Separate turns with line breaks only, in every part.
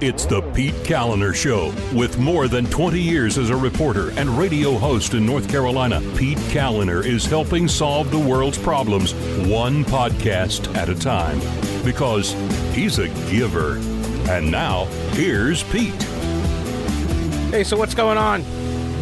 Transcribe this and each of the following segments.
It's the Pete Kaliner Show. With more than 20 years as a reporter and radio host in North Carolina, Pete Kaliner is helping solve the world's problems one podcast at a time because he's a giver. And now, here's Pete.
Hey, so what's going on?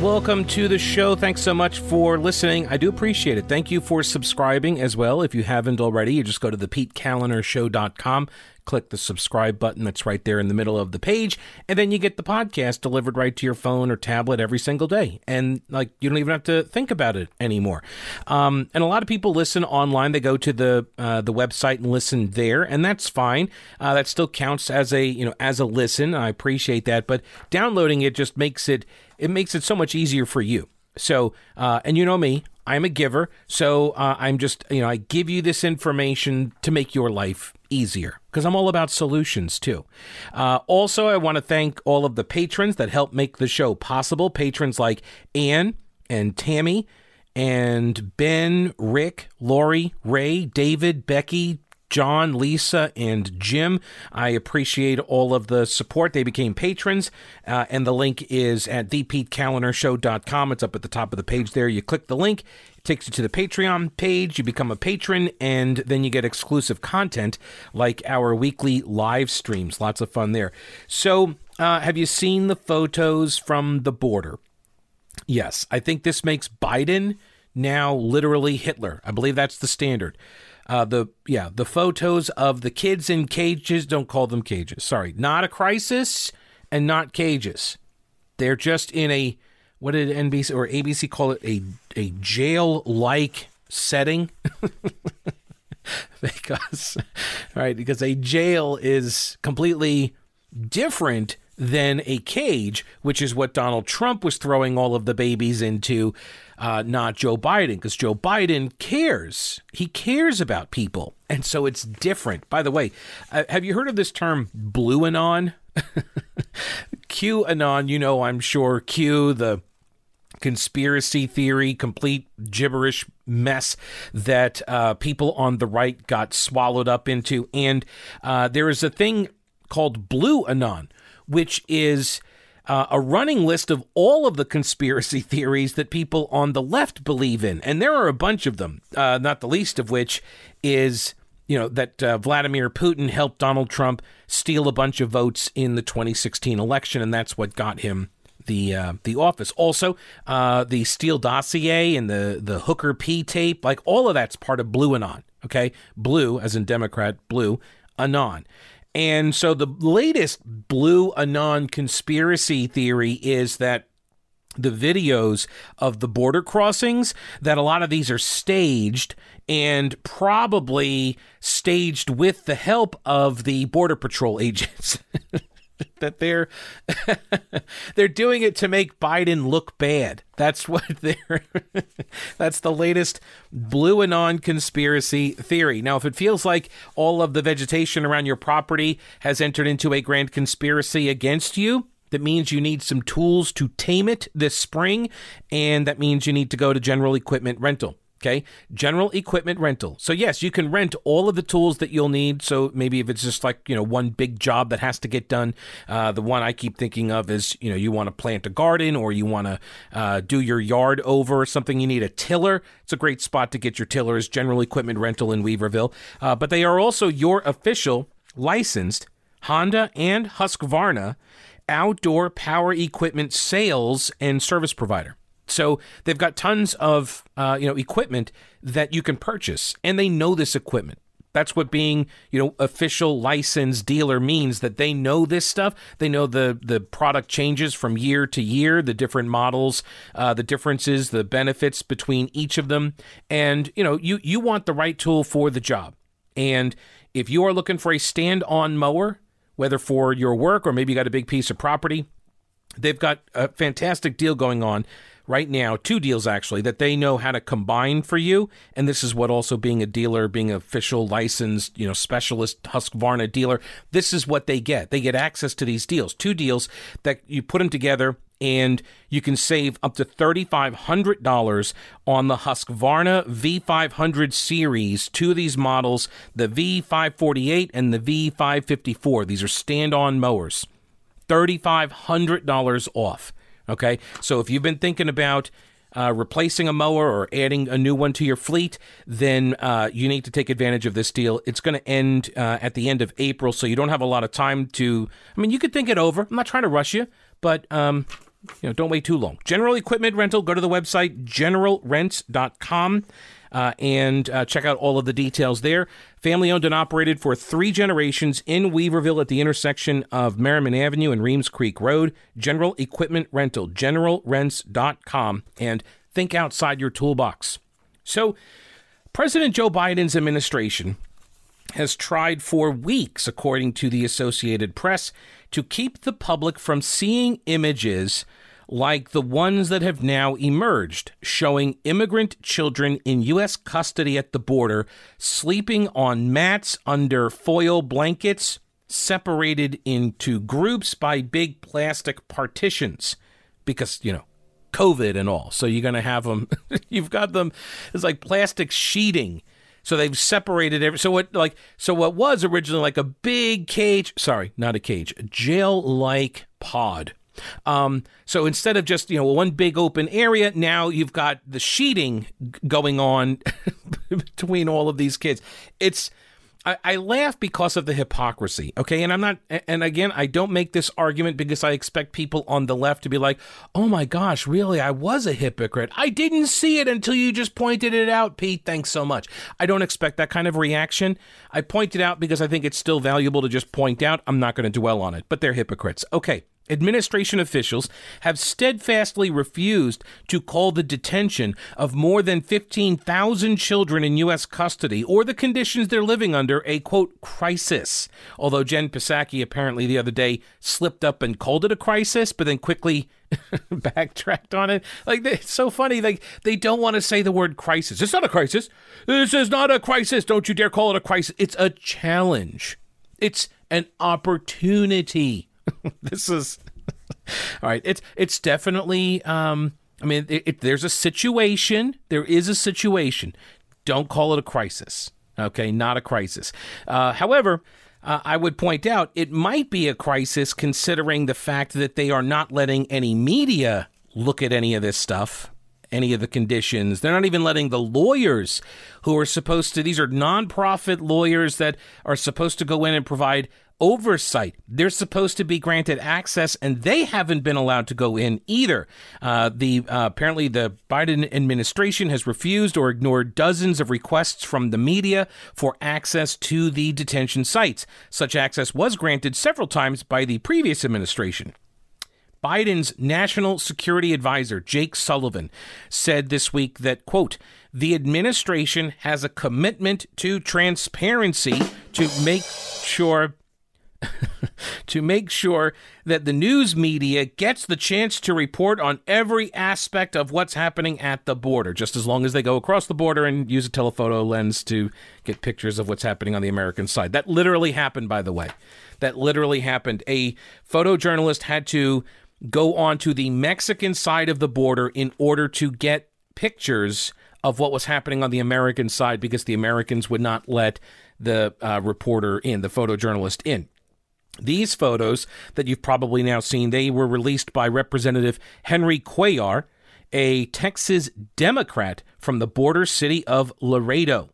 Welcome to the show. Thanks so much for listening. I do appreciate it. Thank you for subscribing as well. If you haven't already, you just go to the PeteKalinershow.com, click the subscribe button that's right there in the middle of the page, and then you get the podcast delivered right to your phone or tablet every single day. And like you don't even have to think about it anymore. Um, and a lot of people listen online. They go to the uh, the website and listen there, and that's fine. Uh, that still counts as a you know as a listen. I appreciate that, but downloading it just makes it it makes it so much easier for you. So, uh, and you know me, I'm a giver. So uh, I'm just, you know, I give you this information to make your life easier because I'm all about solutions too. Uh, also, I want to thank all of the patrons that help make the show possible. Patrons like Anne and Tammy and Ben, Rick, Lori, Ray, David, Becky, John, Lisa, and Jim. I appreciate all of the support. They became patrons, uh, and the link is at thepetekalinershow.com. It's up at the top of the page there. You click the link, it takes you to the Patreon page. You become a patron, and then you get exclusive content like our weekly live streams. Lots of fun there. So, uh, have you seen the photos from the border? Yes, I think this makes Biden now literally Hitler. I believe that's the standard. Uh, the yeah, the photos of the kids in cages. Don't call them cages. Sorry, not a crisis and not cages. They're just in a what did NBC or ABC call it a a jail like setting. because right because a jail is completely different than a cage, which is what Donald Trump was throwing all of the babies into, uh, not Joe Biden, because Joe Biden cares. He cares about people. And so it's different. By the way, uh, have you heard of this term blue anon? QAnon, you know, I'm sure Q, the conspiracy theory, complete gibberish mess that uh, people on the right got swallowed up into. And uh, there is a thing called Blue Anon, which is uh, a running list of all of the conspiracy theories that people on the left believe in. And there are a bunch of them, uh, not the least of which is. You know, that uh, Vladimir Putin helped Donald Trump steal a bunch of votes in the 2016 election, and that's what got him the uh, the office. Also, uh, the Steele dossier and the the Hooker P tape, like all of that's part of Blue Anon. Okay, Blue as in Democrat, Blue Anon. And so the latest Blue Anon conspiracy theory is that the videos of the border crossings that a lot of these are staged and probably staged with the help of the border patrol agents that they're they're doing it to make Biden look bad. That's what they're that's the latest blue anon conspiracy theory. Now, if it feels like all of the vegetation around your property has entered into a grand conspiracy against you, that means you need some tools to tame it this spring, and that means you need to go to General Equipment Rental. Okay. General equipment rental. So, yes, you can rent all of the tools that you'll need. So, maybe if it's just like, you know, one big job that has to get done, uh, the one I keep thinking of is, you know, you want to plant a garden or you want to uh, do your yard over or something, you need a tiller. It's a great spot to get your tillers, General Equipment Rental in Weaverville. Uh, but they are also your official licensed Honda and Husqvarna outdoor power equipment sales and service provider. So they've got tons of uh, you know equipment that you can purchase, and they know this equipment. That's what being, you know, official licensed dealer means that they know this stuff. They know the the product changes from year to year, the different models, uh, the differences, the benefits between each of them, and you know, you you want the right tool for the job. And if you are looking for a stand-on mower, whether for your work or maybe you got a big piece of property, they've got a fantastic deal going on right now, two deals actually, that they know how to combine for you. And this is what also being a dealer, being an official licensed, you know, specialist Husqvarna dealer, this is what they get. They get access to these deals, two deals that you put them together and you can save up to $3,500 on the Husqvarna V500 series. Two of these models, the V548 and the V554. These are stand on mowers. $3,500 off. Okay. So if you've been thinking about uh, replacing a mower or adding a new one to your fleet, then uh, you need to take advantage of this deal. It's going to end uh, at the end of April, so you don't have a lot of time to. I mean, you could think it over. I'm not trying to rush you, but um, you know, don't wait too long. General Equipment Rental. Go to the website generalrents.com. Uh, and uh, check out all of the details there. Family owned and operated for three generations in Weaverville at the intersection of Merriman Avenue and Reems Creek Road. General Equipment Rental, generalrents.com, and think outside your toolbox. So, President Joe Biden's administration has tried for weeks, according to the Associated Press, to keep the public from seeing images like the ones that have now emerged, showing immigrant children in U.S. custody at the border sleeping on mats under foil blankets, separated into groups by big plastic partitions. Because, you know, COVID and all. So you're going to have them, you've got them, it's like plastic sheeting. So they've separated every. So what like so what was originally like a big cage? Sorry, not a cage, jail-like pod um, so instead of just you know one big open area, now you've got the sheeting going on between all of these kids. It's I, I laugh because of the hypocrisy. Okay, and I'm not. And again, I don't make this argument because I expect people on the left to be like, "Oh my gosh, really? I was a hypocrite. I didn't see it until you just pointed it out, Pete. Thanks so much." I don't expect that kind of reaction. I point it out because I think it's still valuable to just point out. I'm not going to dwell on it, but they're hypocrites. Okay. Administration officials have steadfastly refused to call the detention of more than 15,000 children in U.S. custody or the conditions they're living under a quote crisis. Although Jen Psaki apparently the other day slipped up and called it a crisis, but then quickly backtracked on it. Like it's so funny. Like they don't want to say the word crisis. It's not a crisis. This is not a crisis. Don't you dare call it a crisis. It's a challenge. It's an opportunity this is all right. It's it's definitely. Um, I mean, it, it, there's a situation. There is a situation. Don't call it a crisis. Okay, not a crisis. Uh, however, uh, I would point out it might be a crisis considering the fact that they are not letting any media look at any of this stuff, any of the conditions. They're not even letting the lawyers who are supposed to, these are nonprofit lawyers that are supposed to go in and provide oversight. They're supposed to be granted access, and they haven't been allowed to go in either. Uh, the uh, apparently the Biden administration has refused or ignored dozens of requests from the media for access to the detention sites. Such access was granted several times by the previous administration. Biden's national security advisor, Jake Sullivan, said this week that, quote, the administration has a commitment to transparency to make sure to make sure that the news media gets the chance to report on every aspect of what's happening at the border, just as long as they go across the border and use a telephoto lens to get pictures of what's happening on the American side. That literally happened, by the way. That literally happened. A photojournalist had to go onto the Mexican side of the border in order to get pictures of what was happening on the American side because the Americans would not let the uh, reporter in, the photojournalist in. These photos that you've probably now seen, they were released by Representative Henry Cuellar, a Texas Democrat from the border city of Laredo.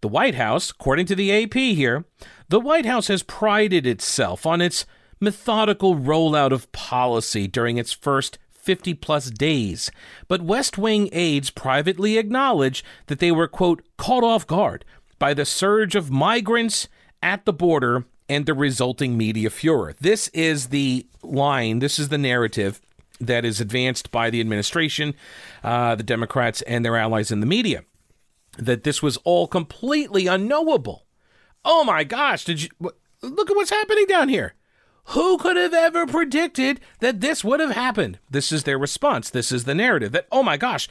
The White House, according to the AP here, the White House has prided itself on its methodical rollout of policy during its first 50 plus days. But West Wing aides privately acknowledge that they were, quote, caught off guard by the surge of migrants at the border and the resulting media furor. This is the line, this is the narrative that is advanced by the administration, uh, the Democrats, and their allies in the media. That this was all completely unknowable. Oh my gosh, did you look at what's happening down here? Who could have ever predicted that this would have happened? This is their response. This is the narrative that, oh my gosh,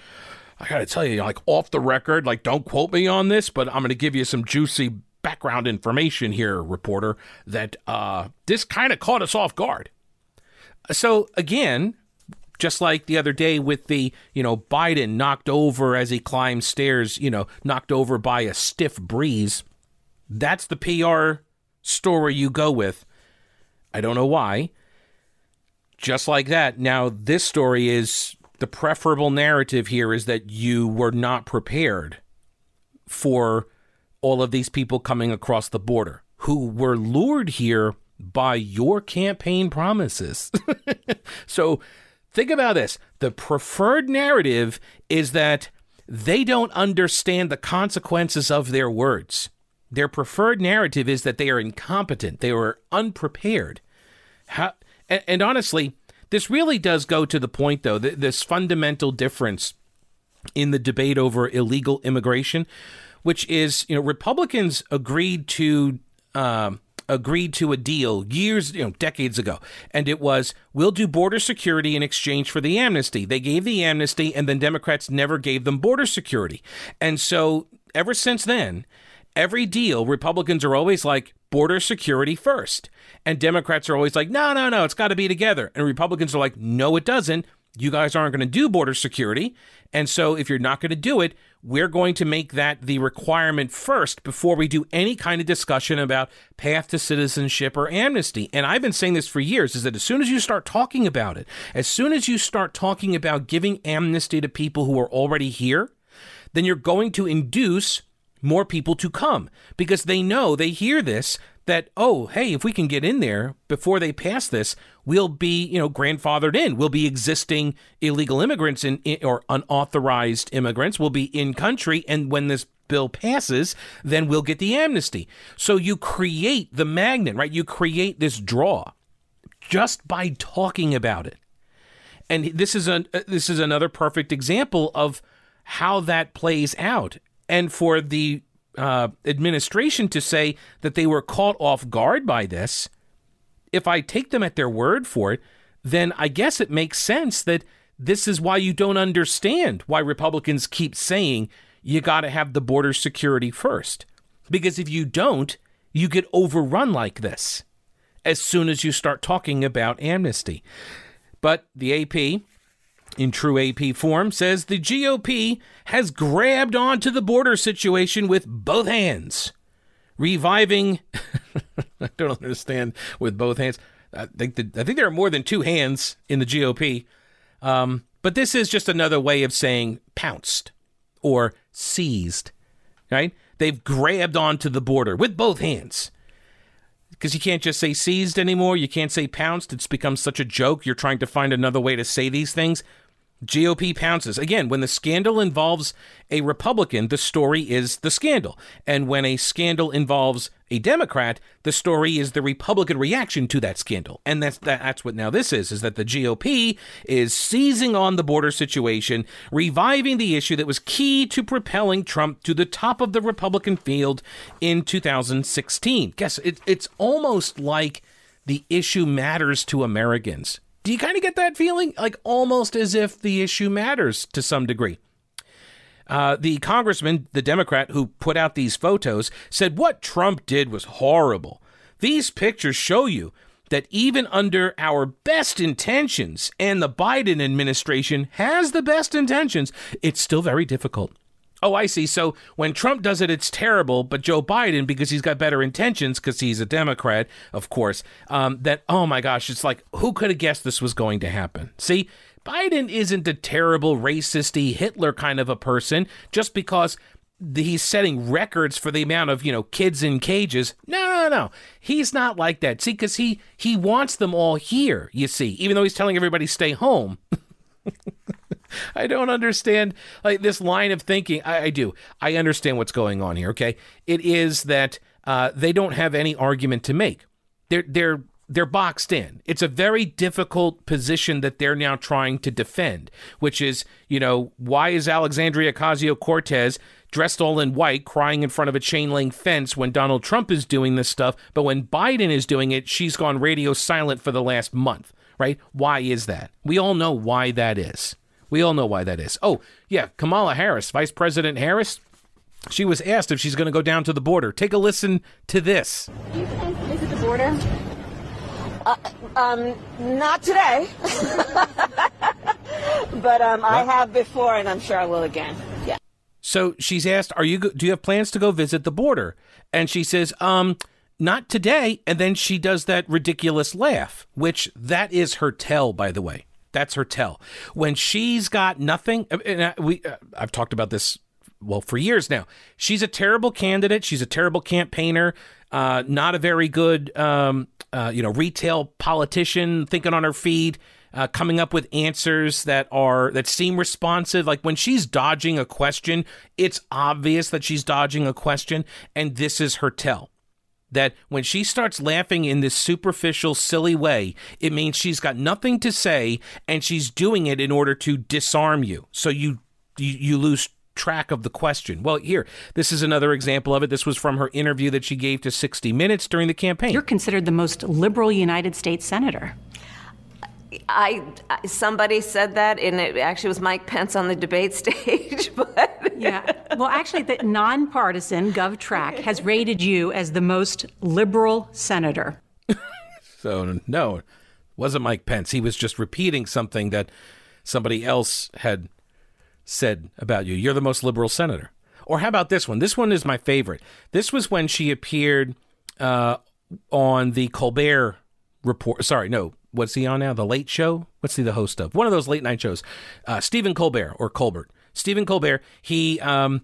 I got to tell you, like off the record, like don't quote me on this, but I'm going to give you some juicy background information here, reporter, that uh, this kind of caught us off guard. So again, just like the other day with the, you know, Biden knocked over as he climbed stairs, you know, knocked over by a stiff breeze. That's the PR story you go with. I don't know why. just like that. Now, this story is the preferable narrative here is that you were not prepared for all of these people coming across the border who were lured here by your campaign promises. so think about this the preferred narrative is that they don't understand the consequences of their words. Their preferred narrative is that they are incompetent, they were unprepared. How, and, and honestly, this really does go to the point, though, th- this fundamental difference in the debate over illegal immigration, which is, you know, Republicans agreed to. Um, agreed to a deal years, you know, decades ago, and it was we'll do border security in exchange for the amnesty. They gave the amnesty, and then Democrats never gave them border security, and so ever since then, every deal Republicans are always like border security first. And Democrats are always like, no, no, no, it's got to be together. And Republicans are like, no, it doesn't. You guys aren't going to do border security. And so if you're not going to do it, we're going to make that the requirement first before we do any kind of discussion about path to citizenship or amnesty. And I've been saying this for years is that as soon as you start talking about it, as soon as you start talking about giving amnesty to people who are already here, then you're going to induce more people to come because they know, they hear this, that, oh, hey, if we can get in there before they pass this, we'll be, you know, grandfathered in. We'll be existing illegal immigrants in, or unauthorized immigrants will be in country. And when this bill passes, then we'll get the amnesty. So you create the magnet, right? You create this draw just by talking about it. And this is a this is another perfect example of how that plays out and for the uh, administration to say that they were caught off guard by this, if I take them at their word for it, then I guess it makes sense that this is why you don't understand why Republicans keep saying you got to have the border security first. Because if you don't, you get overrun like this as soon as you start talking about amnesty. But the AP in true AP form, says the GOP has grabbed onto the border situation with both hands, reviving. I don't understand with both hands. I think I think there are more than two hands in the GOP, um, but this is just another way of saying pounced or seized. Right? They've grabbed onto the border with both hands because you can't just say seized anymore. You can't say pounced. It's become such a joke. You're trying to find another way to say these things. GOP pounces. Again, when the scandal involves a Republican, the story is the scandal. And when a scandal involves a Democrat, the story is the Republican reaction to that scandal. And that's that's what now this is is that the GOP is seizing on the border situation, reviving the issue that was key to propelling Trump to the top of the Republican field in 2016. Guess it, it's almost like the issue matters to Americans do you kind of get that feeling? Like almost as if the issue matters to some degree. Uh, the congressman, the Democrat who put out these photos, said what Trump did was horrible. These pictures show you that even under our best intentions, and the Biden administration has the best intentions, it's still very difficult. Oh, I see. So when Trump does it, it's terrible, but Joe Biden, because he's got better intentions, because he's a Democrat, of course, um, that, oh my gosh, it's like, who could have guessed this was going to happen? See, Biden isn't a terrible, racisty Hitler kind of a person just because he's setting records for the amount of you know kids in cages no no no he's not like that see because he he wants them all here you see even though he's telling everybody stay home I don't understand like this line of thinking. I, I, do. I understand what's going on here. Okay, it is that uh, they don't have any argument to make. They're they're they're boxed in. It's a very difficult position that they're now trying to defend, which is, you know, why is Alexandria Ocasio Cortez dressed all in white crying in front of a chain link fence when Donald Trump is doing this stuff, but when Biden is doing it, she's gone radio silent for the last month, right? Why is that? We all know why that is. We all know why that is. Oh, yeah, Kamala Harris, Vice President Harris, she was asked if she's going to go down to the border. Take a listen to this.
Do you plan to visit the border? Uh, um, not today. but um, I have before, and I'm sure I will again. Yeah.
So she's asked, "Are you? Do you have plans to go visit the border?" And she says, "Um, not today. And then she does that ridiculous laugh, which that is her tell, by the way. That's her tell. When she's got nothing, and I, we, uh, I've talked about this well for years now. She's a terrible candidate. She's a terrible campaigner. Uh, not a very good, um, uh, you know, retail politician. Thinking on her feet, uh, coming up with answers that are that seem responsive. Like when she's dodging a question, it's obvious that she's dodging a question, and this is her tell that when she starts laughing in this superficial, silly way, it means she's got nothing to say and she's doing it in order to disarm you. So you you, you lose track of the question. Well, here, this is another example of it. This was from her interview that she gave to 60 Minutes during the campaign.
You're considered the most liberal United States senator.
I somebody said that, and it actually was Mike Pence on the debate stage. But
yeah, well, actually, the nonpartisan GovTrack has rated you as the most liberal senator.
so no, it wasn't Mike Pence. He was just repeating something that somebody else had said about you. You're the most liberal senator. Or how about this one? This one is my favorite. This was when she appeared uh, on the Colbert report. Sorry, no, what's he on now? The Late Show? What's he the host of? One of those late night shows. Uh, Stephen Colbert or Colbert. Stephen Colbert. He um,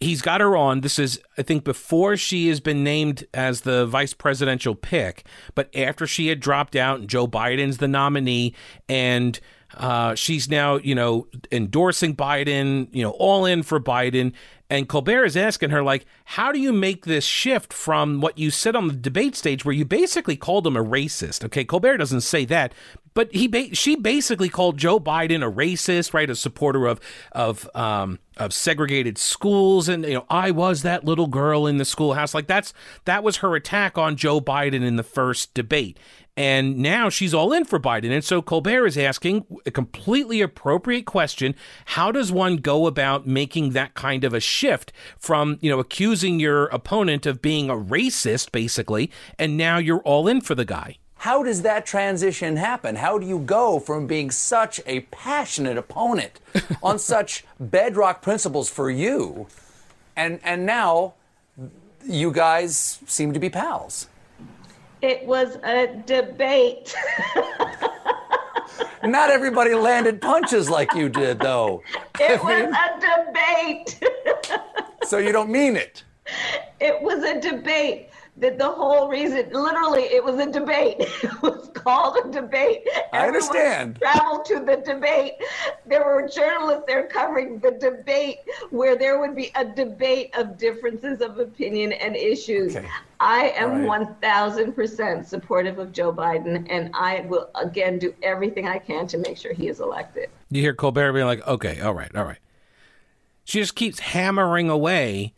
he's got her on. This is I think before she has been named as the vice presidential pick, but after she had dropped out and Joe Biden's the nominee and. Uh, she's now, you know, endorsing Biden, you know, all in for Biden. And Colbert is asking her, like, how do you make this shift from what you said on the debate stage, where you basically called him a racist? Okay, Colbert doesn't say that, but he ba- she basically called Joe Biden a racist, right? A supporter of of um, of segregated schools, and you know, I was that little girl in the schoolhouse. Like that's that was her attack on Joe Biden in the first debate. And now she's all in for Biden. And so Colbert is asking a completely appropriate question. How does one go about making that kind of a shift from, you know, accusing your opponent of being a racist, basically, and now you're all in for the guy?
How does that transition happen? How do you go from being such a passionate opponent on such bedrock principles for you, and and now you guys seem to be pals?
It was a debate.
Not everybody landed punches like you did, though.
It was a debate.
so you don't mean it?
It was a debate that the whole reason, literally, it was a debate. It was called a debate.
I understand.
Traveled to the debate. There were journalists there covering the debate, where there would be a debate of differences of opinion and issues. Okay. I am right. 1,000% supportive of Joe Biden, and I will again do everything I can to make sure he is elected.
You hear Colbert being like, "Okay, all right, all right." She just keeps hammering away,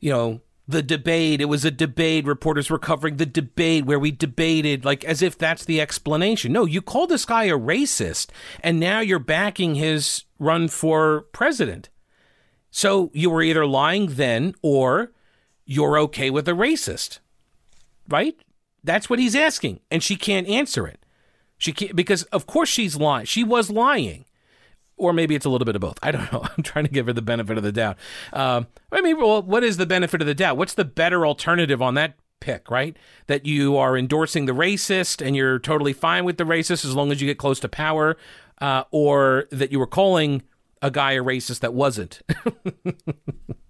you know, the debate. It was a debate. Reporters were covering the debate where we debated, like as if that's the explanation. No, you called this guy a racist, and now you're backing his run for president. So you were either lying then or you're okay with a racist. Right? That's what he's asking. And she can't answer it. She can't because of course she's lying. She was lying or maybe it's a little bit of both. I don't know. I'm trying to give her the benefit of the doubt. Um, I mean, well, what is the benefit of the doubt? What's the better alternative on that pick, right? That you are endorsing the racist and you're totally fine with the racist as long as you get close to power, uh, or that you were calling a guy a racist that wasn't.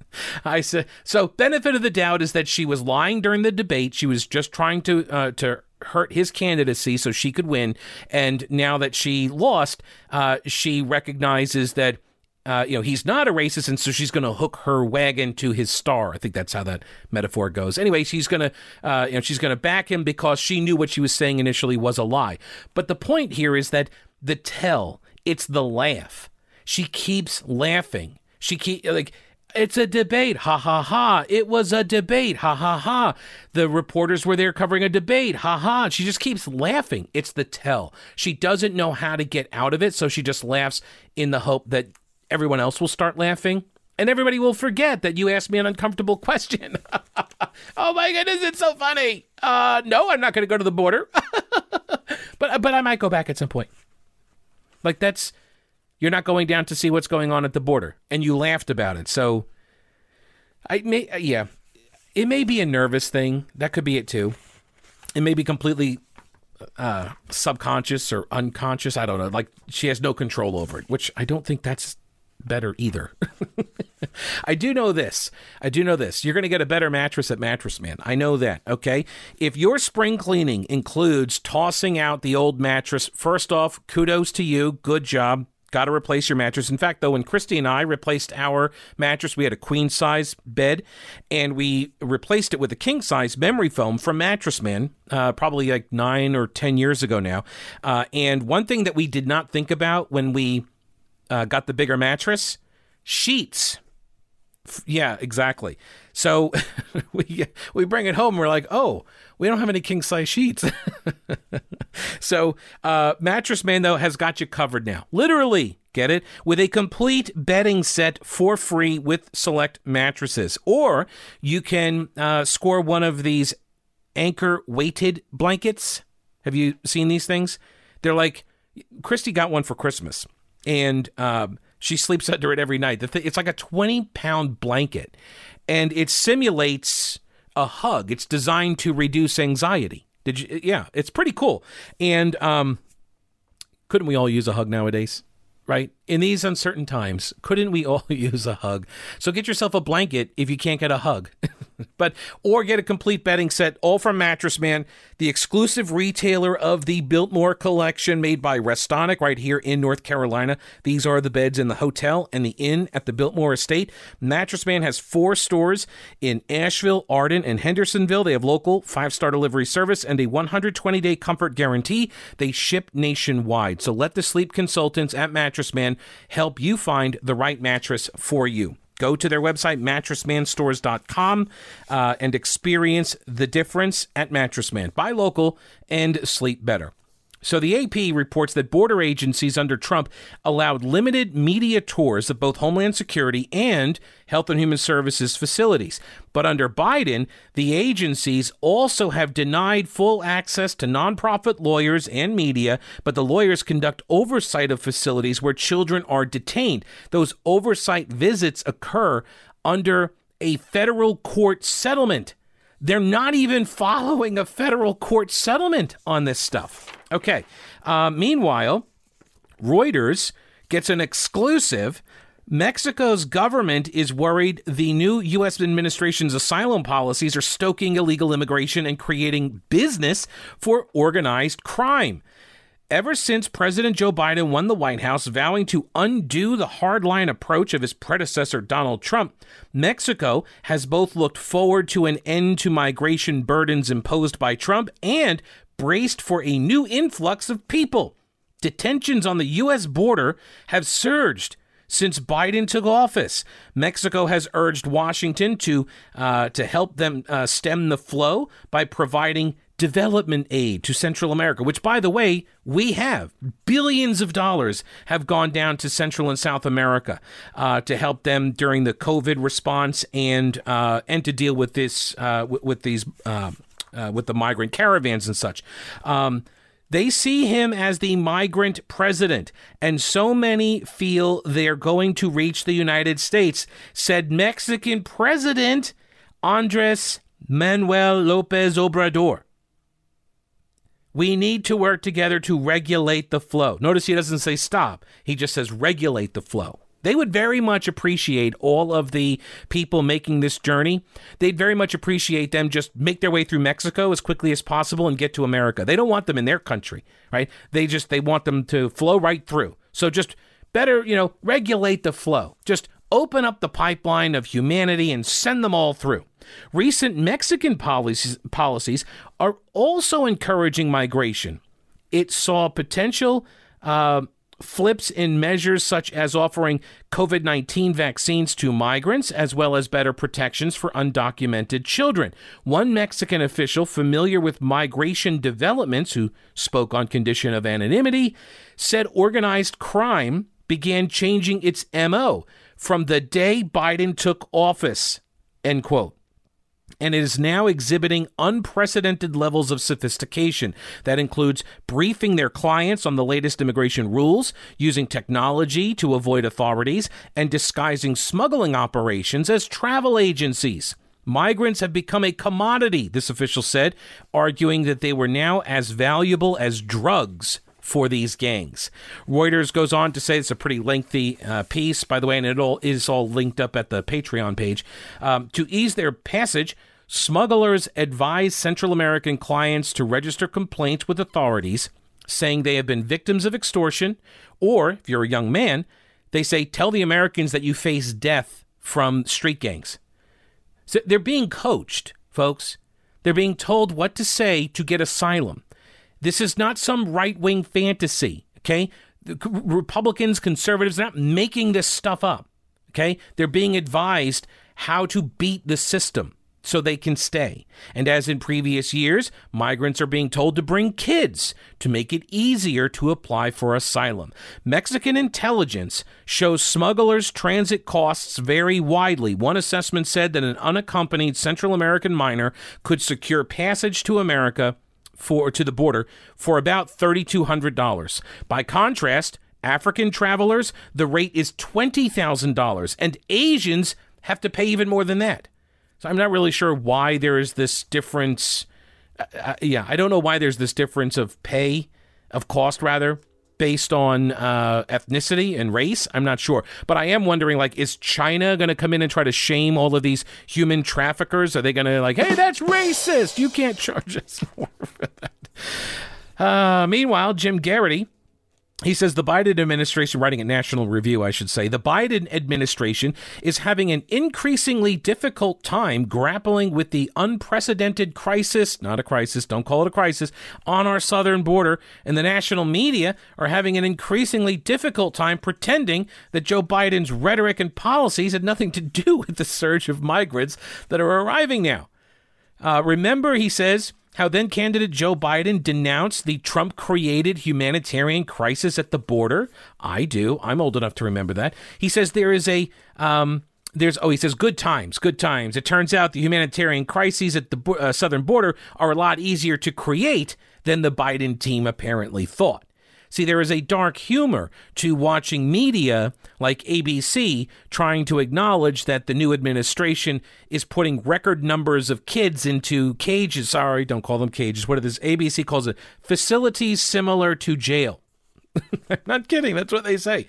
I said so. Benefit of the doubt is that she was lying during the debate. She was just trying to uh, to hurt his candidacy so she could win. And now that she lost, uh, she recognizes that. Uh, you know, he's not a racist, and so she's going to hook her wagon to his star. I think that's how that metaphor goes. Anyway, she's going to, uh, you know, she's going to back him because she knew what she was saying initially was a lie. But the point here is that the tell, it's the laugh. She keeps laughing. She keep like it's a debate. Ha ha ha. It was a debate. Ha ha ha. The reporters were there covering a debate. Ha ha. She just keeps laughing. It's the tell. She doesn't know how to get out of it, so she just laughs in the hope that everyone else will start laughing. And everybody will forget that you asked me an uncomfortable question. oh my goodness, it's so funny. Uh, no, I'm not going to go to the border, but but I might go back at some point. Like that's you're not going down to see what's going on at the border, and you laughed about it. So, I may, uh, yeah, it may be a nervous thing. That could be it too. It may be completely uh, subconscious or unconscious. I don't know. Like she has no control over it, which I don't think that's better either. I do know this. I do know this. You're going to get a better mattress at Mattress Man. I know that. Okay. If your spring cleaning includes tossing out the old mattress, first off, kudos to you. Good job. Got to replace your mattress. In fact, though, when Christy and I replaced our mattress, we had a queen size bed and we replaced it with a king size memory foam from Mattress Man, uh, probably like nine or 10 years ago now. Uh, and one thing that we did not think about when we uh, got the bigger mattress sheets. Yeah, exactly. So we we bring it home. we're like, oh, we don't have any king size sheets. so uh, Mattress Man though has got you covered now. Literally, get it with a complete bedding set for free with select mattresses, or you can uh, score one of these anchor weighted blankets. Have you seen these things? They're like Christy got one for Christmas, and um, she sleeps under it every night. It's like a 20 pound blanket and it simulates a hug. It's designed to reduce anxiety. Did you? Yeah, it's pretty cool. And um, couldn't we all use a hug nowadays? Right? In these uncertain times, couldn't we all use a hug? So get yourself a blanket if you can't get a hug. but or get a complete bedding set, all from Mattress Man, the exclusive retailer of the Biltmore collection made by Restonic right here in North Carolina. These are the beds in the hotel and the inn at the Biltmore estate. Mattress Man has four stores in Asheville, Arden, and Hendersonville. They have local five star delivery service and a 120 day comfort guarantee. They ship nationwide. So let the sleep consultants at Mattress Man help you find the right mattress for you. Go to their website, mattressmanstores.com, uh, and experience the difference at Mattress Man. Buy local and sleep better. So the AP reports that border agencies under Trump allowed limited media tours of both Homeland Security and Health and Human Services facilities. But under Biden, the agencies also have denied full access to nonprofit lawyers and media, but the lawyers conduct oversight of facilities where children are detained. Those oversight visits occur under a federal court settlement. They're not even following a federal court settlement on this stuff. Okay. Uh, meanwhile, Reuters gets an exclusive. Mexico's government is worried the new U.S. administration's asylum policies are stoking illegal immigration and creating business for organized crime. Ever since President Joe Biden won the White House, vowing to undo the hardline approach of his predecessor Donald Trump, Mexico has both looked forward to an end to migration burdens imposed by Trump and braced for a new influx of people. Detentions on the U.S. border have surged since Biden took office. Mexico has urged Washington to uh, to help them uh, stem the flow by providing development aid to Central America, which, by the way, we have. Billions of dollars have gone down to Central and South America uh, to help them during the COVID response and uh, and to deal with this uh, with, these uh, uh, with the migrant caravans and such. Um, they see him as the migrant president, and so many feel they're going to reach the United States, said Mexican President Andres Manuel Lopez Obrador. We need to work together to regulate the flow. Notice he doesn't say stop, he just says regulate the flow. They would very much appreciate all of the people making this journey. They'd very much appreciate them just make their way through Mexico as quickly as possible and get to America. They don't want them in their country, right? They just they want them to flow right through. So just better, you know, regulate the flow. Just open up the pipeline of humanity and send them all through. Recent Mexican policies, policies are also encouraging migration. It saw potential uh, flips in measures such as offering COVID 19 vaccines to migrants, as well as better protections for undocumented children. One Mexican official familiar with migration developments, who spoke on condition of anonymity, said organized crime began changing its MO from the day Biden took office. End quote and it is now exhibiting unprecedented levels of sophistication. That includes briefing their clients on the latest immigration rules, using technology to avoid authorities, and disguising smuggling operations as travel agencies. Migrants have become a commodity, this official said, arguing that they were now as valuable as drugs for these gangs. Reuters goes on to say it's a pretty lengthy uh, piece, by the way, and it all is all linked up at the Patreon page. Um, to ease their passage, smugglers advise Central American clients to register complaints with authorities, saying they have been victims of extortion, or if you're a young man, they say tell the Americans that you face death from street gangs. So they're being coached, folks. They're being told what to say to get asylum. This is not some right wing fantasy, okay? The Republicans, conservatives, not making this stuff up, okay? They're being advised how to beat the system so they can stay. And as in previous years, migrants are being told to bring kids to make it easier to apply for asylum. Mexican intelligence shows smugglers' transit costs vary widely. One assessment said that an unaccompanied Central American minor could secure passage to America for to the border for about $3200. By contrast, African travelers, the rate is $20,000 and Asians have to pay even more than that. So I'm not really sure why there is this difference. Uh, uh, yeah, I don't know why there's this difference of pay, of cost rather, based on uh, ethnicity and race. I'm not sure, but I am wondering like, is China going to come in and try to shame all of these human traffickers? Are they going to like, hey, that's racist. You can't charge us more for that. Uh, meanwhile, Jim Geraghty he says the Biden administration, writing a National Review, I should say, the Biden administration is having an increasingly difficult time grappling with the unprecedented crisis, not a crisis, don't call it a crisis, on our southern border. And the national media are having an increasingly difficult time pretending that Joe Biden's rhetoric and policies had nothing to do with the surge of migrants that are arriving now. Uh, remember, he says, how then candidate Joe Biden denounced the Trump created humanitarian crisis at the border. I do. I'm old enough to remember that. He says there is a. Um, there's oh he says good times good times it turns out the humanitarian crises at the uh, southern border are a lot easier to create than the biden team apparently thought See, there is a dark humor to watching media like ABC trying to acknowledge that the new administration is putting record numbers of kids into cages. Sorry, don't call them cages. What is ABC calls it facilities similar to jail. I'm not kidding. That's what they say.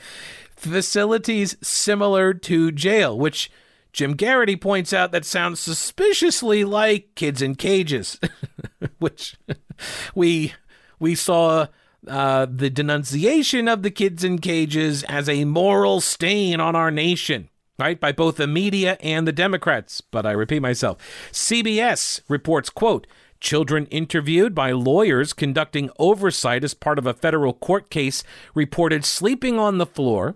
Facilities similar to jail, which Jim Geraghty points out that sounds suspiciously like kids in cages, which we we saw uh, the denunciation of the kids in cages as a moral stain on our nation right by both the media and the democrats. But i repeat myself cbs reports quote children interviewed by lawyers conducting oversight as part of a federal court case reported sleeping on the floor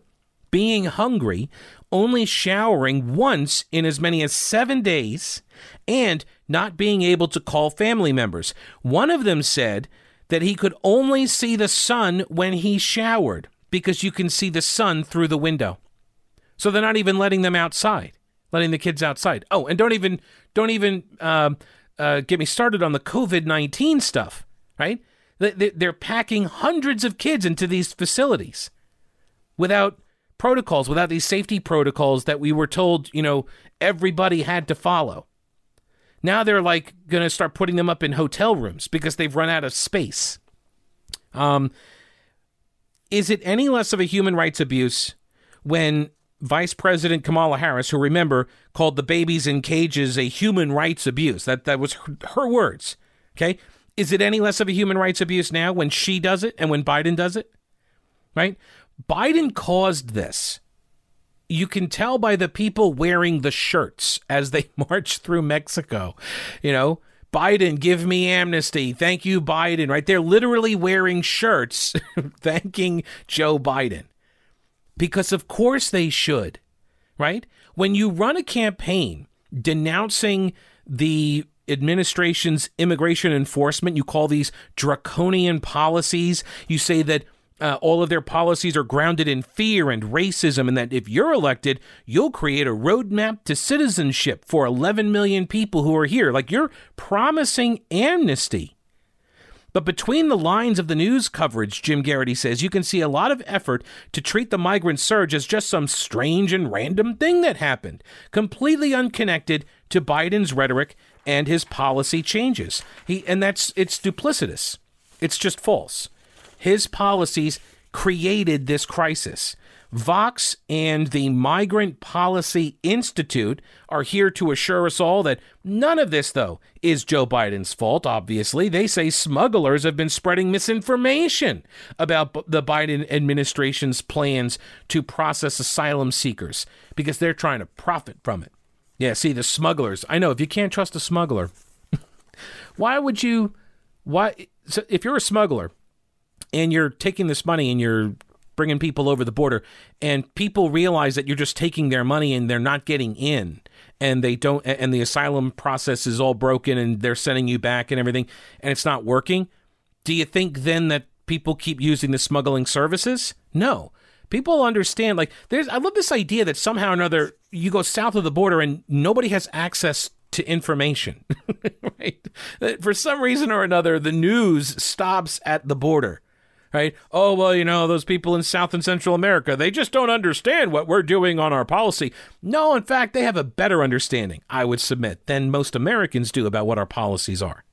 being hungry only showering once in as many as seven days and not being able to call family members. One of them said that he could only see the sun when he showered because you can see the sun through the window. So they're not even letting them outside, letting the kids outside. Oh, and don't even don't even uh, uh, get me started on the COVID nineteen stuff. Right? They're packing hundreds of kids into these facilities without protocols, without these safety protocols that we were told, you know, everybody had to follow. Now they're like going to start putting them up in hotel rooms because they've run out of space. Um, is it any less of a human rights abuse when Vice President Kamala Harris, who remember called the babies in cages a human rights abuse? That that was her, her words. Okay, is it any less of a human rights abuse now when she does it and when Biden does it? Right? Biden caused this you can tell by the people wearing the shirts as they march through Mexico. You know, Biden, give me amnesty. Thank you, Biden. Right? They're literally wearing shirts thanking Joe Biden. Because, of course, they should. Right? When you run a campaign denouncing the administration's immigration enforcement, you call these draconian policies. You say that uh, all of their policies are grounded in fear and racism, and that if you're elected, you'll create a roadmap to citizenship for 11 million people who are here. Like you're promising amnesty. But between the lines of the news coverage, Jim Geraghty says, you can see a lot of effort to treat the migrant surge as just some strange and random thing that happened, completely unconnected to Biden's rhetoric and his policy changes. He and that's it's duplicitous. It's just false. His policies created this crisis. Vox and the Migrant Policy Institute are here to assure us all that none of this, though, is Joe Biden's fault, obviously. They say smugglers have been spreading misinformation about the Biden administration's plans to process asylum seekers because they're trying to profit from it. Yeah, see, the smugglers. I know, if you can't trust a smuggler, why would you? Why? So if you're a smuggler and you're taking this money and you're bringing people over the border, and people realize that you're just taking their money and they're not getting in, and they don't, and the asylum process is all broken, and they're sending you back and everything, and it's not working. Do you think then that people keep using the smuggling services? No. People understand, like, there's, I love this idea that somehow or another you go south of the border and nobody has access to information, right? For some reason or another, the news stops at the border right? Oh, well, you know, those people in South and Central America, they just don't understand what we're doing on our policy. No, in fact, they have a better understanding, I would submit, than most Americans do about what our policies are.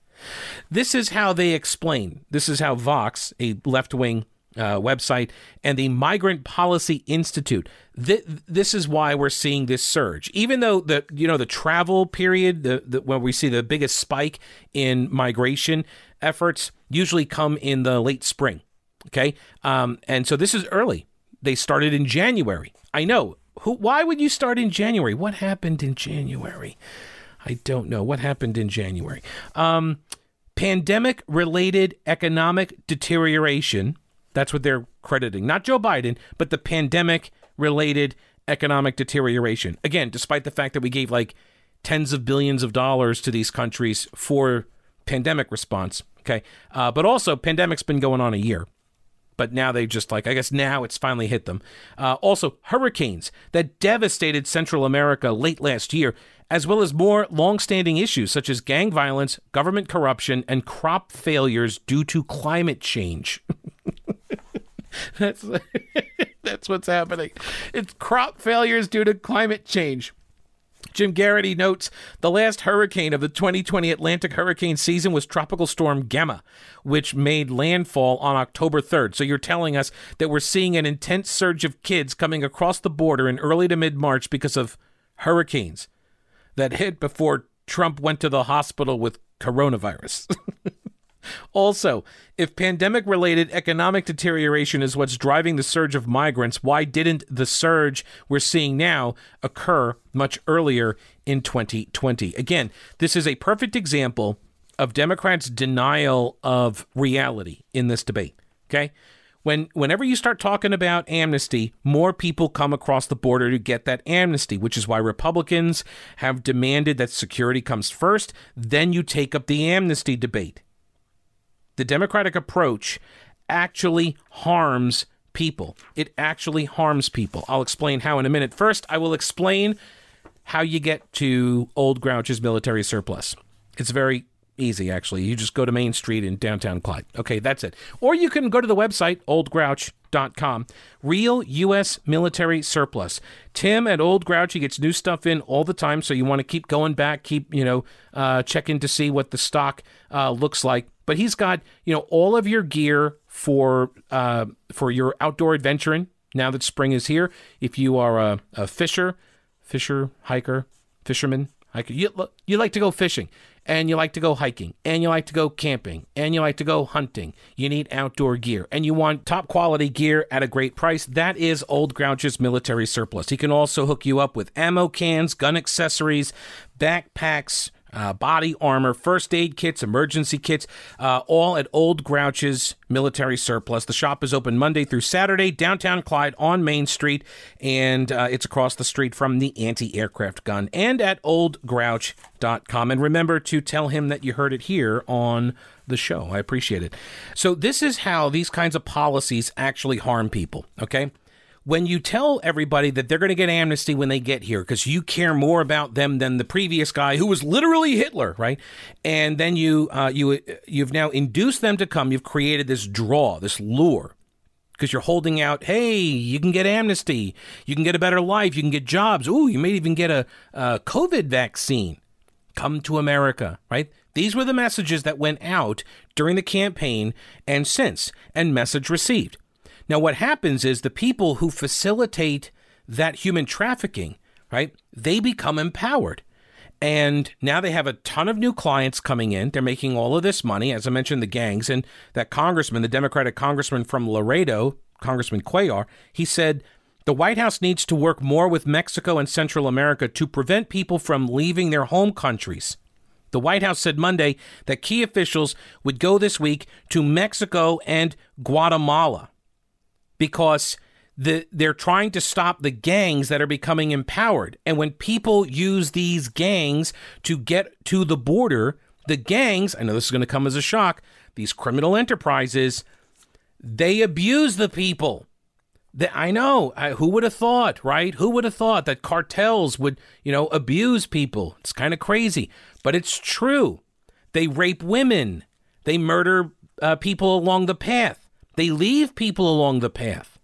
This is how they explain. This is how Vox, a left wing uh, website, and the Migrant Policy Institute. Th- this is why we're seeing this surge. Even though the you know the travel period, the, the when we see the biggest spike in migration efforts, usually come in the late spring. Okay. Um, and so this is early. They started in January. I know. Who, why would you start in January? What happened in January? I don't know. What happened in January? Um, pandemic related economic deterioration. That's what they're crediting. Not Joe Biden, but the pandemic related economic deterioration. Again, despite the fact that we gave like tens of billions of dollars to these countries for pandemic response. Okay. Uh, but also, pandemic's been going on a year but now they just like, I guess now it's finally hit them. Uh, also, hurricanes that devastated Central America late last year, as well as more longstanding issues such as gang violence, government corruption, and crop failures due to climate change. that's that's what's happening. It's crop failures due to climate change. Jim Geraghty notes the last hurricane of the 2020 Atlantic hurricane season was Tropical Storm Gamma, which made landfall on October 3rd. So you're telling us that we're seeing an intense surge of kids coming across the border in early to mid March because of hurricanes that hit before Trump went to the hospital with coronavirus. Also, if pandemic related economic deterioration is what's driving the surge of migrants, why didn't the surge we're seeing now occur much earlier in 2020? Again, this is a perfect example of Democrats' denial of reality in this debate. Okay? When, whenever you start talking about amnesty, more people come across the border to get that amnesty, which is why Republicans have demanded that security comes first. Then you take up the amnesty debate the Democratic approach actually harms people. It actually harms people. I'll explain how in a minute. First, I will explain how you get to Old Grouch's military surplus. It's very easy, actually. You just go to Main Street in downtown Clyde. Okay, that's it. Or you can go to the website, oldgrouch.com. Real U.S. military surplus. Tim at Old Grouch, he gets new stuff in all the time, so you want to keep going back, keep, you know, uh, checking to see what the stock uh, looks like. But he's got, you know, all of your gear for uh, for your outdoor adventuring now that spring is here. If you are a, a fisher, fisher, hiker, fisherman, hiker, you, you like to go fishing and you like to go hiking and you like to go camping and you like to go hunting. You need outdoor gear and you want top quality gear at a great price. That is Old Grouch's military surplus. He can also hook you up with ammo cans, gun accessories, backpacks, uh, body armor, first aid kits, emergency kits, uh, all at Old Grouch's Military Surplus. The shop is open Monday through Saturday, downtown Clyde on Main Street, and uh, it's across the street from the anti aircraft gun and at oldgrouch.com. And remember to tell him that you heard it here on the show. I appreciate it. So, this is how these kinds of policies actually harm people, okay? When you tell everybody that they're going to get amnesty when they get here because you care more about them than the previous guy who was literally Hitler, right? And then you uh, you you've now induced them to come. You've created this draw, this lure, because you're holding out. Hey, you can get amnesty. You can get a better life. You can get jobs. Ooh, you may even get a, a COVID vaccine. come to America, right? These were the messages that went out during the campaign and since, and message received. Now, what happens is the people who facilitate that human trafficking, right, they become empowered. And now they have a ton of new clients coming in. They're making all of this money. As I mentioned, the gangs. And that congressman, the Democratic congressman from Laredo, Congressman Cuellar, he said the White House needs to work more with Mexico and Central America to prevent people from leaving their home countries. The White House said Monday that key officials would go this week to Mexico and Guatemala because the, they're trying to stop the gangs that are becoming empowered. And when people use these gangs to get to the border, the gangs, I know this is going to come as a shock, these criminal enterprises, they abuse the people. I know. I, who would have thought, right? Who would have thought that cartels would, you know, abuse people? It's kind of crazy, but it's true. They rape women. They murder uh, people along the path. They leave people along the path.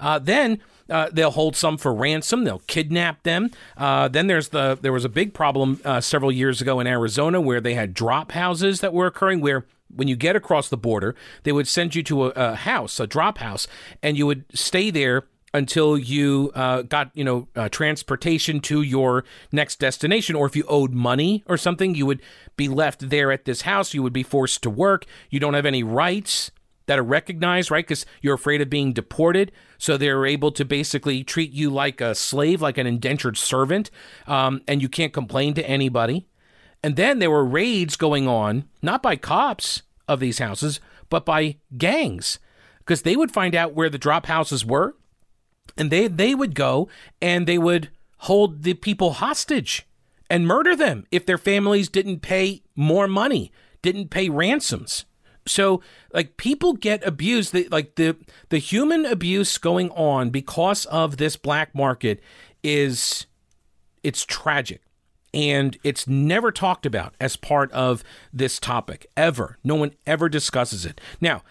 Uh, then uh, they'll hold some for ransom. They'll kidnap them. Uh, then there's the there was a big problem uh, several years ago in Arizona where they had drop houses that were occurring where when you get across the border, they would send you to a, a house, a drop house, and you would stay there until you uh, got you know uh, transportation to your next destination or if you owed money or something you would be left there at this house you would be forced to work you don't have any rights that are recognized, right? Because you're afraid of being deported. So they're able to basically treat you like a slave, like an indentured servant, um, and you can't complain to anybody. And then there were raids going on, not by cops of these houses, but by gangs, because they would find out where the drop houses were, and they they would go and they would hold the people hostage and murder them if their families didn't pay more money, didn't pay ransoms. So like people get abused the, like the the human abuse going on because of this black market is it's tragic and it's never talked about as part of this topic ever. No one ever discusses it. Now,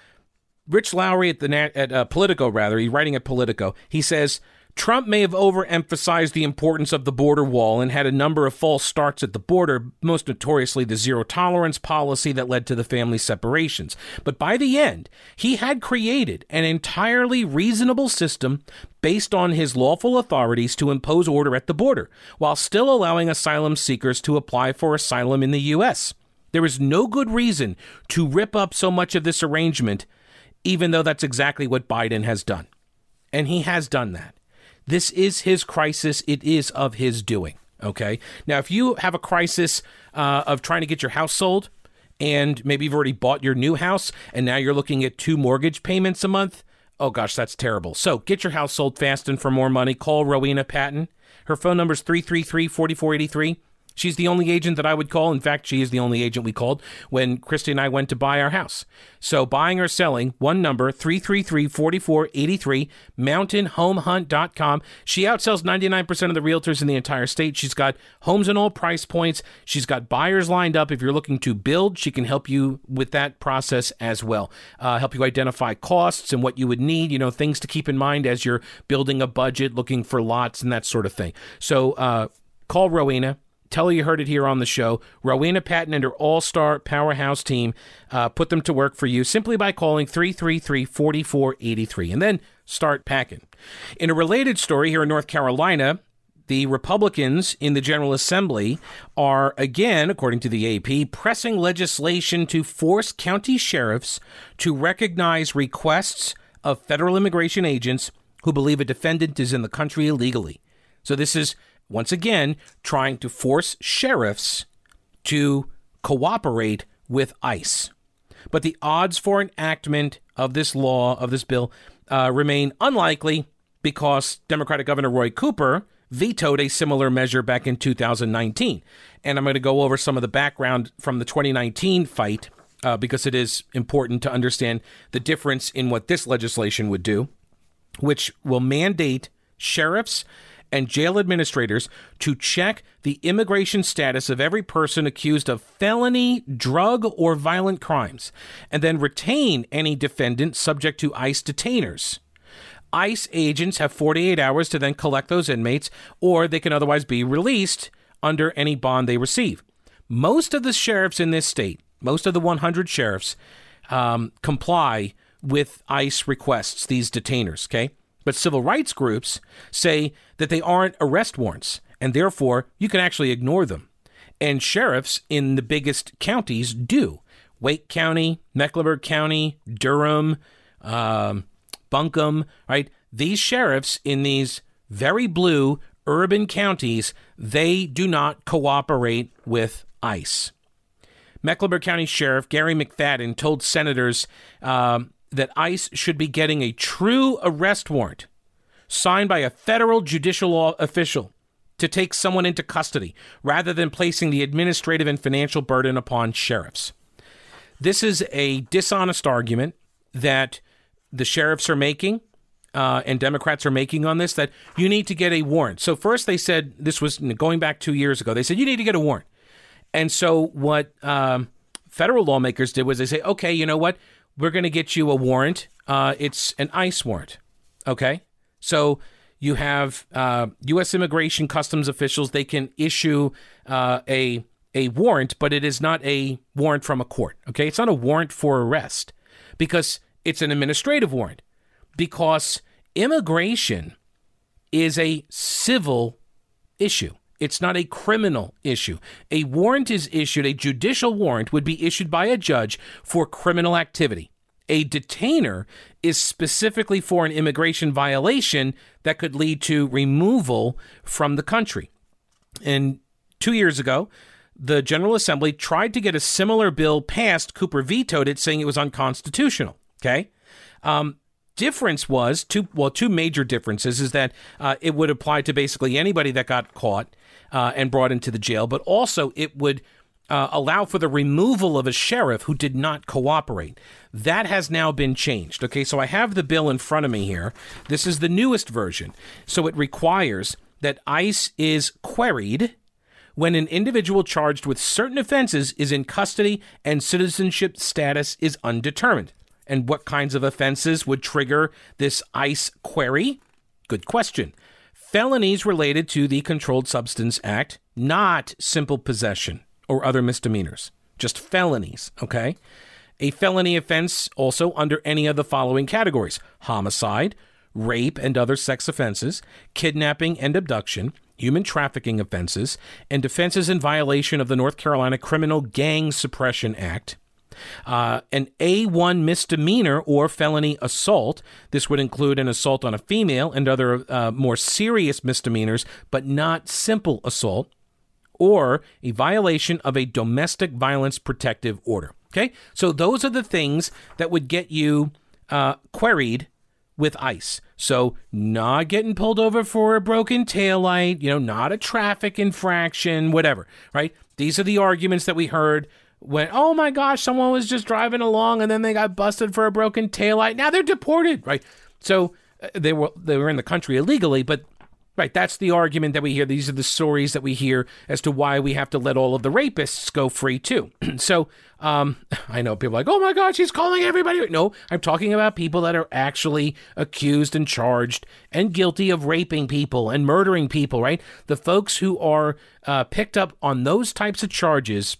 Rich Lowry at the at uh, Politico rather, he's writing at Politico. He says Trump may have overemphasized the importance of the border wall and had a number of false starts at the border, most notoriously the zero tolerance policy that led to the family separations. But by the end, he had created an entirely reasonable system based on his lawful authorities to impose order at the border, while still allowing asylum seekers to apply for asylum in the U.S. There is no good reason to rip up so much of this arrangement, even though that's exactly what Biden has done. And he has done that. This is his crisis. It is of his doing. Okay. Now, if you have a crisis uh, of trying to get your house sold, and maybe you've already bought your new house, and now you're looking at two mortgage payments a month, oh gosh, that's terrible. So get your house sold fast and for more money. Call Rowena Patton. Her phone number is 333 4483. She's the only agent that I would call. In fact, she is the only agent we called when Christy and I went to buy our house. So buying or selling, one number, 333-4483, mountainhomehunt.com. She outsells 99% of the realtors in the entire state. She's got homes in all price points. She's got buyers lined up. If you're looking to build, she can help you with that process as well. Uh, help you identify costs and what you would need, you know, things to keep in mind as you're building a budget, looking for lots and that sort of thing. So uh, call Rowena Tell her you heard it here on the show. Rowena Patton and her all star powerhouse team uh, put them to work for you simply by calling 333 4483 and then start packing. In a related story here in North Carolina, the Republicans in the General Assembly are again, according to the AP, pressing legislation to force county sheriffs to recognize requests of federal immigration agents who believe a defendant is in the country illegally. So this is once again, trying to force sheriffs to cooperate with ICE. But the odds for enactment of this law, of this bill, uh, remain unlikely because Democratic Governor Roy Cooper vetoed a similar measure back in 2019. And I'm going to go over some of the background from the 2019 fight uh, because it is important to understand the difference in what this legislation would do, which will mandate sheriffs and jail administrators to check the immigration status of every person accused of felony, drug, or violent crimes, and then retain any defendant subject to ICE detainers. ICE agents have 48 hours to then collect those inmates, or they can otherwise be released under any bond they receive. most of the sheriffs in this state, most of the 100 sheriffs, um, comply with ICE requests, these detainers, okay? But civil rights groups say that they aren't arrest warrants, and therefore you can actually ignore them. And sheriffs in the biggest counties do. Wake County, Mecklenburg County, Durham, um, Buncombe, right? These sheriffs in these very blue urban counties, they do not cooperate with ICE. Mecklenburg County Sheriff Gary McFadden told senators um, that ICE should be getting a true arrest warrant signed by a federal judicial official to take someone into custody rather than placing the administrative and financial burden upon sheriffs. This is a dishonest argument that the sheriffs are making uh, and Democrats are making on this that you need to get a warrant. So, first they said this was going back two years ago, they said you need to get a warrant. And so, what um, federal lawmakers did was they say, okay, you know what? We're going to get you a warrant. Uh, it's an ICE warrant. Okay. So, you have uh, U.S. immigration customs officials, they can issue uh, a a warrant, but it is not a warrant from a court. Okay, it's not a warrant for arrest because it's an administrative warrant. Because immigration is a civil issue. It's not a criminal issue. A warrant is issued, a judicial warrant would be issued by a judge for criminal activity. A detainer is specifically for an immigration violation that could lead to removal from the country. And two years ago, the General Assembly tried to get a similar bill passed. Cooper vetoed it, saying it was unconstitutional. Okay. Um, difference was two well two major differences is that uh, it would apply to basically anybody that got caught uh, and brought into the jail, but also it would uh, allow for the removal of a sheriff who did not cooperate. That has now been changed. Okay, so I have the bill in front of me here. This is the newest version. So it requires that ICE is queried when an individual charged with certain offenses is in custody and citizenship status is undetermined. And what kinds of offenses would trigger this ICE query? Good question. Felonies related to the Controlled Substance Act, not simple possession or other misdemeanors, just felonies, okay? A felony offense also under any of the following categories homicide, rape and other sex offenses, kidnapping and abduction, human trafficking offenses, and offenses in violation of the North Carolina Criminal Gang Suppression Act. Uh, an A1 misdemeanor or felony assault. This would include an assault on a female and other uh, more serious misdemeanors, but not simple assault or a violation of a domestic violence protective order. Okay, so those are the things that would get you uh, queried with ICE. So, not getting pulled over for a broken taillight, you know, not a traffic infraction, whatever, right? These are the arguments that we heard when, oh my gosh, someone was just driving along and then they got busted for a broken taillight. Now they're deported, right? So, uh, they were they were in the country illegally, but Right, that's the argument that we hear. These are the stories that we hear as to why we have to let all of the rapists go free too. so, um, I know people like, oh my God, she's calling everybody. No, I'm talking about people that are actually accused and charged and guilty of raping people and murdering people. Right, the folks who are uh, picked up on those types of charges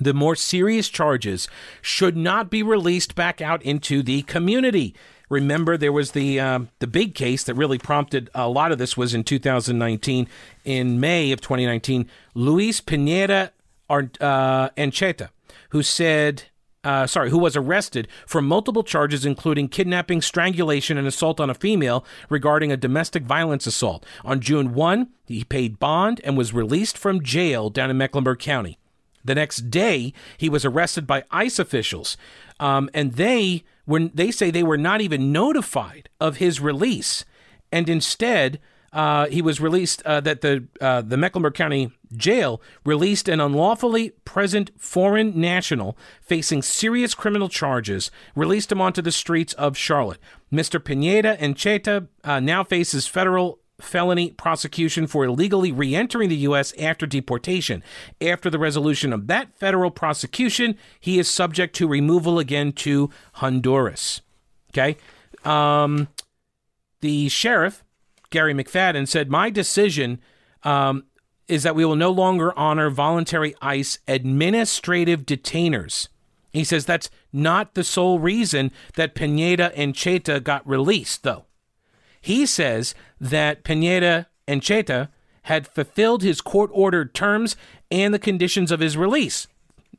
the more serious charges should not be released back out into the community. Remember, there was the um, the big case that really prompted a lot of this was in 2019. In May of 2019, Luis Pineda uh, Ancheta, who said. Uh, sorry, who was arrested for multiple charges, including kidnapping, strangulation, and assault on a female regarding a domestic violence assault. On June 1, he paid bond and was released from jail down in Mecklenburg County. The next day, he was arrested by ICE officials, um, and they when they say they were not even notified of his release, and instead uh, he was released. Uh, that the uh, the Mecklenburg County Jail released an unlawfully present foreign national facing serious criminal charges. Released him onto the streets of Charlotte. Mr. Pineda Ancheta uh, now faces federal felony prosecution for illegally re entering the U.S. after deportation. After the resolution of that federal prosecution, he is subject to removal again to Honduras. Okay? Um, the sheriff, Gary McFadden, said, My decision um, is that we will no longer honor voluntary ICE administrative detainers. He says that's not the sole reason that Pineda Ancheta got released, though. He says that Pineda Ancheta had fulfilled his court ordered terms and the conditions of his release.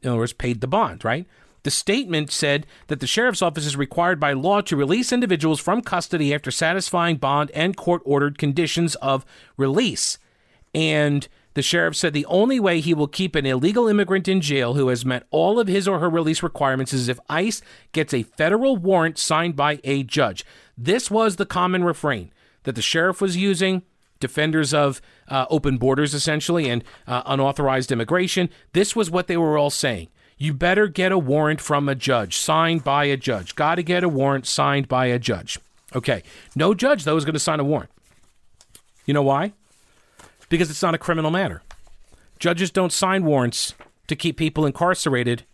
In other words, paid the bond, right? The statement said that the sheriff's office is required by law to release individuals from custody after satisfying bond and court ordered conditions of release. And the sheriff said the only way he will keep an illegal immigrant in jail who has met all of his or her release requirements is if ICE gets a federal warrant signed by a judge. This was the common refrain that the sheriff was using, defenders of uh, open borders, essentially, and uh, unauthorized immigration. This was what they were all saying. You better get a warrant from a judge, signed by a judge. Got to get a warrant signed by a judge. Okay. No judge, though, is going to sign a warrant. You know why? Because it's not a criminal matter. Judges don't sign warrants to keep people incarcerated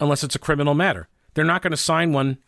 unless it's a criminal matter. They're not going to sign one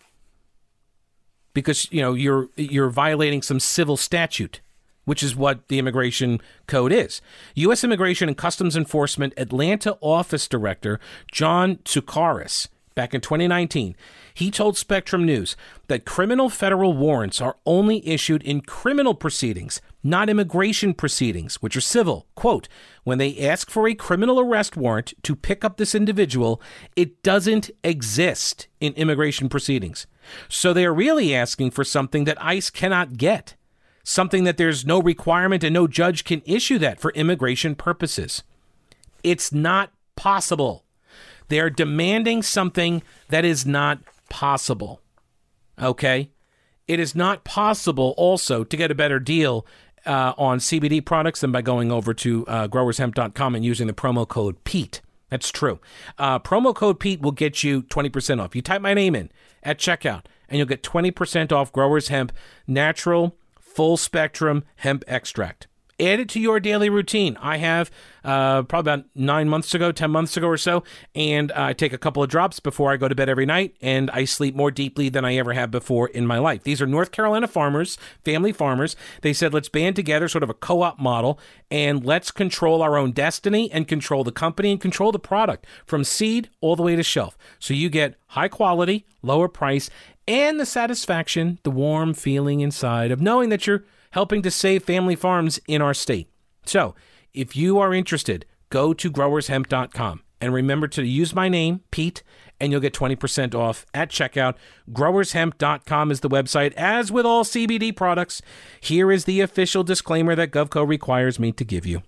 because you know you're you're violating some civil statute which is what the immigration code is. U.S. Immigration and Customs Enforcement Atlanta Office Director John Tsoukaris back in 2019, he told Spectrum News that criminal federal warrants are only issued in criminal proceedings, not immigration proceedings, which are civil. Quote, when they ask for a criminal arrest warrant to pick up this individual, it doesn't exist in immigration proceedings. So they are really asking for something that ICE cannot get something that there's no requirement and no judge can issue that for immigration purposes. It's not possible. They're demanding something that is not possible. Okay? It is not possible also to get a better deal uh, on CBD products than by going over to uh, growershemp.com and using the promo code PETE. That's true. Uh, promo code Pete will get you 20% off. You type my name in at checkout and you'll get 20% off Growers Hemp natural full spectrum hemp extract. Add it to your daily routine. I have uh, probably about nine months ago, 10 months ago or so, and I take a couple of drops before I go to bed every night, and I sleep more deeply than I ever have before in my life. These are North Carolina farmers, family farmers. They said, let's band together, sort of a co op model, and let's control our own destiny and control the company and control the product from seed all the way to shelf. So you get high quality, lower price, and the satisfaction, the warm feeling inside of knowing that you're helping to save family farms in our state. So, if you are interested, go to growershemp.com and remember to use my name, Pete, and you'll get 20% off at checkout. Growershemp.com is the website. As with all CBD products, here is the official disclaimer that GovCo requires me to give you.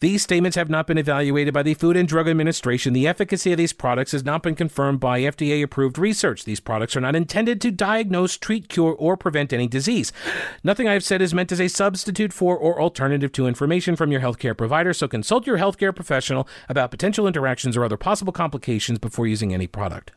These statements have not been evaluated by the Food and Drug Administration. The efficacy of these products has not been confirmed by FDA approved research. These products are not intended to diagnose, treat, cure, or prevent any disease. Nothing I've said is meant as a substitute for or alternative to information from your healthcare provider, so consult your healthcare professional about potential interactions or other possible complications before using any product.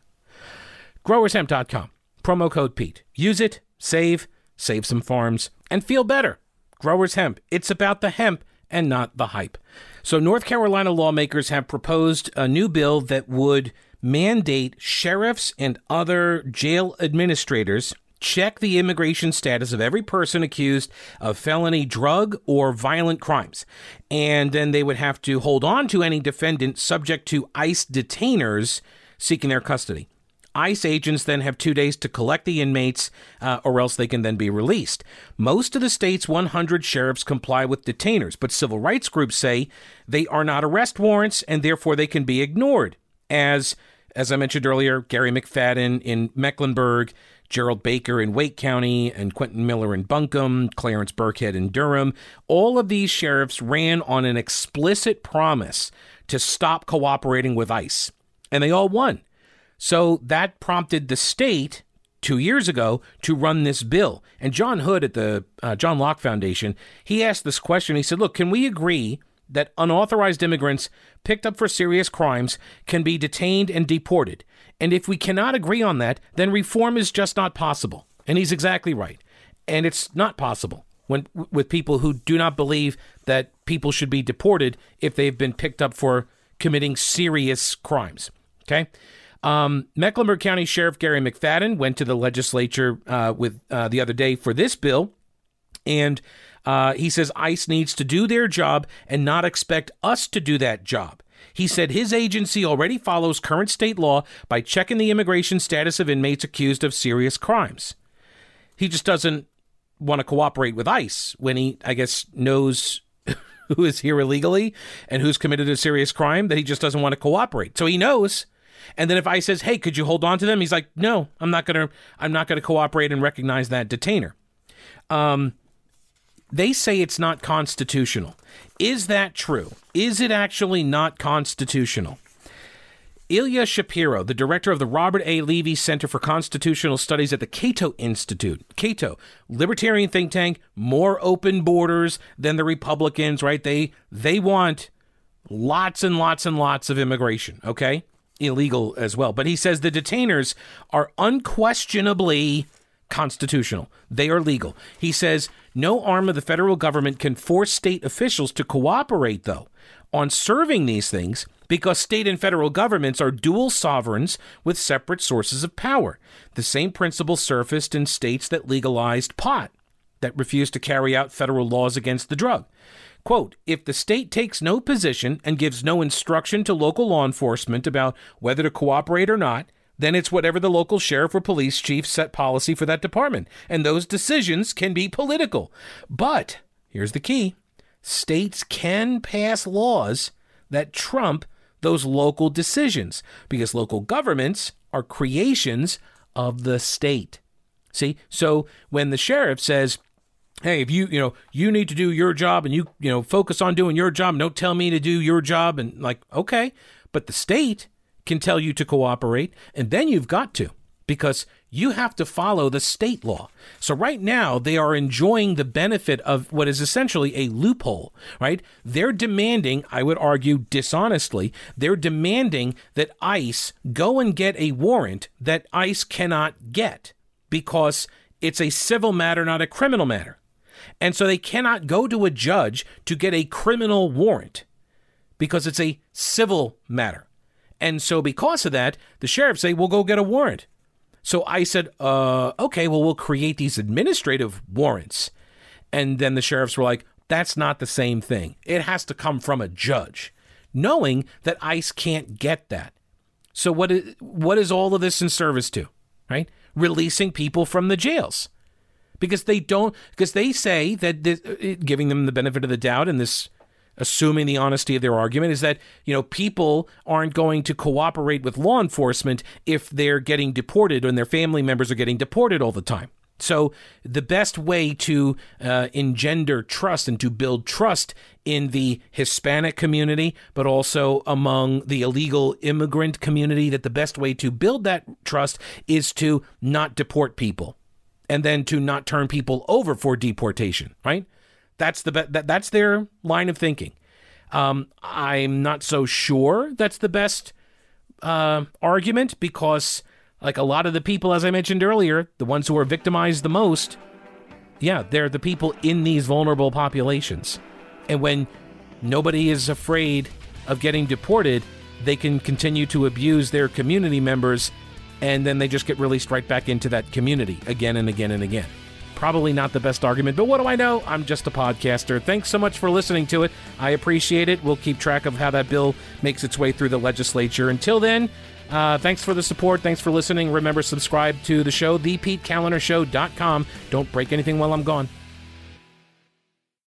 GrowersHemp.com. Promo code Pete. Use it, save, save some farms, and feel better. Growers Hemp. It's about the hemp and not the hype. So, North Carolina lawmakers have proposed a new bill that would mandate sheriffs and other jail administrators check the immigration status of every person accused of felony drug or violent crimes. And then they would have to hold on to any defendant subject to ICE detainers seeking their custody. ICE agents then have two days to collect the inmates, uh, or else they can then be released. Most of the state's 100 sheriffs comply with detainers, but civil rights groups say they are not arrest warrants and therefore they can be ignored. As as I mentioned earlier, Gary McFadden in Mecklenburg, Gerald Baker in Wake County, and Quentin Miller in Buncombe, Clarence Birkhead in Durham. All of these sheriffs ran on an explicit promise to stop cooperating with ICE, and they all won. So that prompted the state two years ago to run this bill. And John Hood at the uh, John Locke Foundation, he asked this question. He said, Look, can we agree that unauthorized immigrants picked up for serious crimes can be detained and deported? And if we cannot agree on that, then reform is just not possible. And he's exactly right. And it's not possible when with people who do not believe that people should be deported if they've been picked up for committing serious crimes. Okay? Um, Mecklenburg County Sheriff Gary McFadden went to the legislature uh, with uh, the other day for this bill, and Uh, he says ICE needs to do their job and not expect us to do that job. He said his agency already follows current state law by checking the immigration status of inmates accused of serious crimes. He just doesn't want to cooperate with ICE when he, I guess, knows who is here illegally and who's committed a serious crime that he just doesn't want to cooperate. So he knows. And then if I says, "Hey, could you hold on to them?" He's like, "No, I'm not to I'm not to cooperate and recognize that detainer." Um they say it's not constitutional. Is that true? Is it actually not constitutional? Ilya Shapiro, the director of the Robert A. Levy Center for Constitutional Studies at the Cato Institute. Cato, libertarian think tank, more open borders than the Republicans, right? They they want lots and lots and lots of immigration, okay? Illegal as well. But he says the detainers are unquestionably constitutional. They are legal. He says no arm of the federal government can force state officials to cooperate, though, on serving these things because state and federal governments are dual sovereigns with separate sources of power. The same principle surfaced in states that legalized pot, that refused to carry out federal laws against the drug. Quote, if the state takes no position and gives no instruction to local law enforcement about whether to cooperate or not, then it's whatever the local sheriff or police chief set policy for that department. And those decisions can be political. But here's the key states can pass laws that trump those local decisions because local governments are creations of the state. See? So when the sheriff says, hey if you you know you need to do your job and you you know focus on doing your job don't tell me to do your job and like okay but the state can tell you to cooperate, and then you've got to because you have to follow the state law. So right now they are enjoying the benefit of what is essentially a loophole, right? They're demanding, I would argue dishonestly, they're demanding that ICE go and get a warrant that ICE cannot get because it's a civil matter, not a criminal matter. And so they cannot go to a judge to get a criminal warrant because it's a civil matter. And so, because of that, the sheriff say, "We'll go get a warrant." So I said, uh, "Okay, well, we'll create these administrative warrants." And then the sheriffs were like, "That's not the same thing. It has to come from a judge," knowing that ICE can't get that. So what is what is all of this in service to? Right, releasing people from the jails because they don't because they say that this, giving them the benefit of the doubt and this assuming the honesty of their argument is that you know people aren't going to cooperate with law enforcement if they're getting deported and their family members are getting deported all the time. So the best way to uh, engender trust and to build trust in the hispanic community but also among the illegal immigrant community that the best way to build that trust is to not deport people and then to not turn people over for deportation right that's the be- that, that's their line of thinking. Um, I'm not so sure that's the best uh, argument because, like a lot of the people, as I mentioned earlier, the ones who are victimized the most, yeah, they're the people in these vulnerable populations. And when nobody is afraid of getting deported, they can continue to abuse their community members, and then they just get released right back into that community again and again and again. Probably not the best argument, but what do I know? I'm just a podcaster. Thanks so much for listening to it. I appreciate it. We'll keep track of how that bill makes its way through the legislature. Until then, uh, thanks for the support. Thanks for listening. Remember, subscribe to the show, thepetekalinershow.com. Don't break anything while I'm gone.